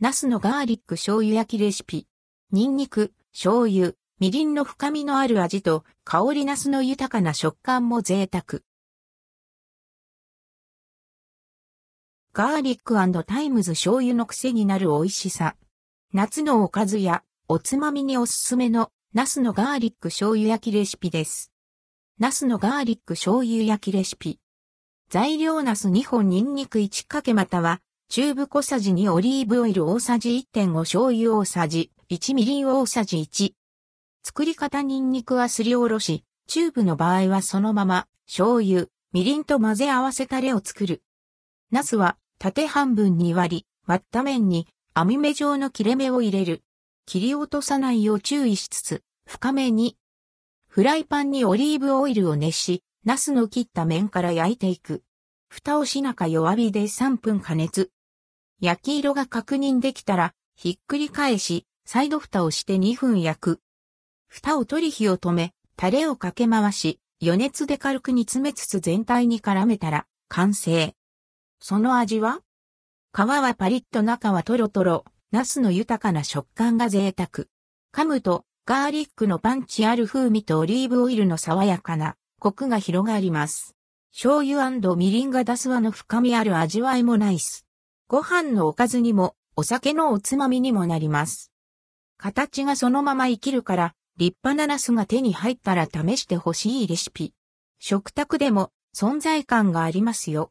ナスのガーリック醤油焼きレシピ。ニンニク、醤油、みりんの深みのある味と香りナスの豊かな食感も贅沢。ガーリックタイムズ醤油の癖になる美味しさ。夏のおかずやおつまみにおすすめのナスのガーリック醤油焼きレシピです。ナスのガーリック醤油焼きレシピ。材料ナス2本ニンニク1かけまたはチューブ小さじ2オリーブオイル大さじ1.5醤油大さじ1みりん大さじ1。作り方ニンニクはすりおろし、チューブの場合はそのまま醤油、みりんと混ぜ合わせタレを作る。ナスは縦半分に割り、割った面に網目状の切れ目を入れる。切り落とさないよう注意しつつ、深めに。フライパンにオリーブオイルを熱し、ナスの切った面から焼いていく。蓋をしなか弱火で3分加熱。焼き色が確認できたら、ひっくり返し、再度蓋をして2分焼く。蓋を取り火を止め、タレをかけ回し、余熱で軽く煮詰めつつ全体に絡めたら、完成。その味は？皮はパリッと中はトロトロ、ナスの豊かな食感が贅沢。噛むと、ガーリックのパンチある風味とオリーブオイルの爽やかな、コクが広がります。醤油みりんが出す和の深みある味わいもナイス。ご飯のおかずにも、お酒のおつまみにもなります。形がそのまま生きるから、立派なナスが手に入ったら試してほしいレシピ。食卓でも存在感がありますよ。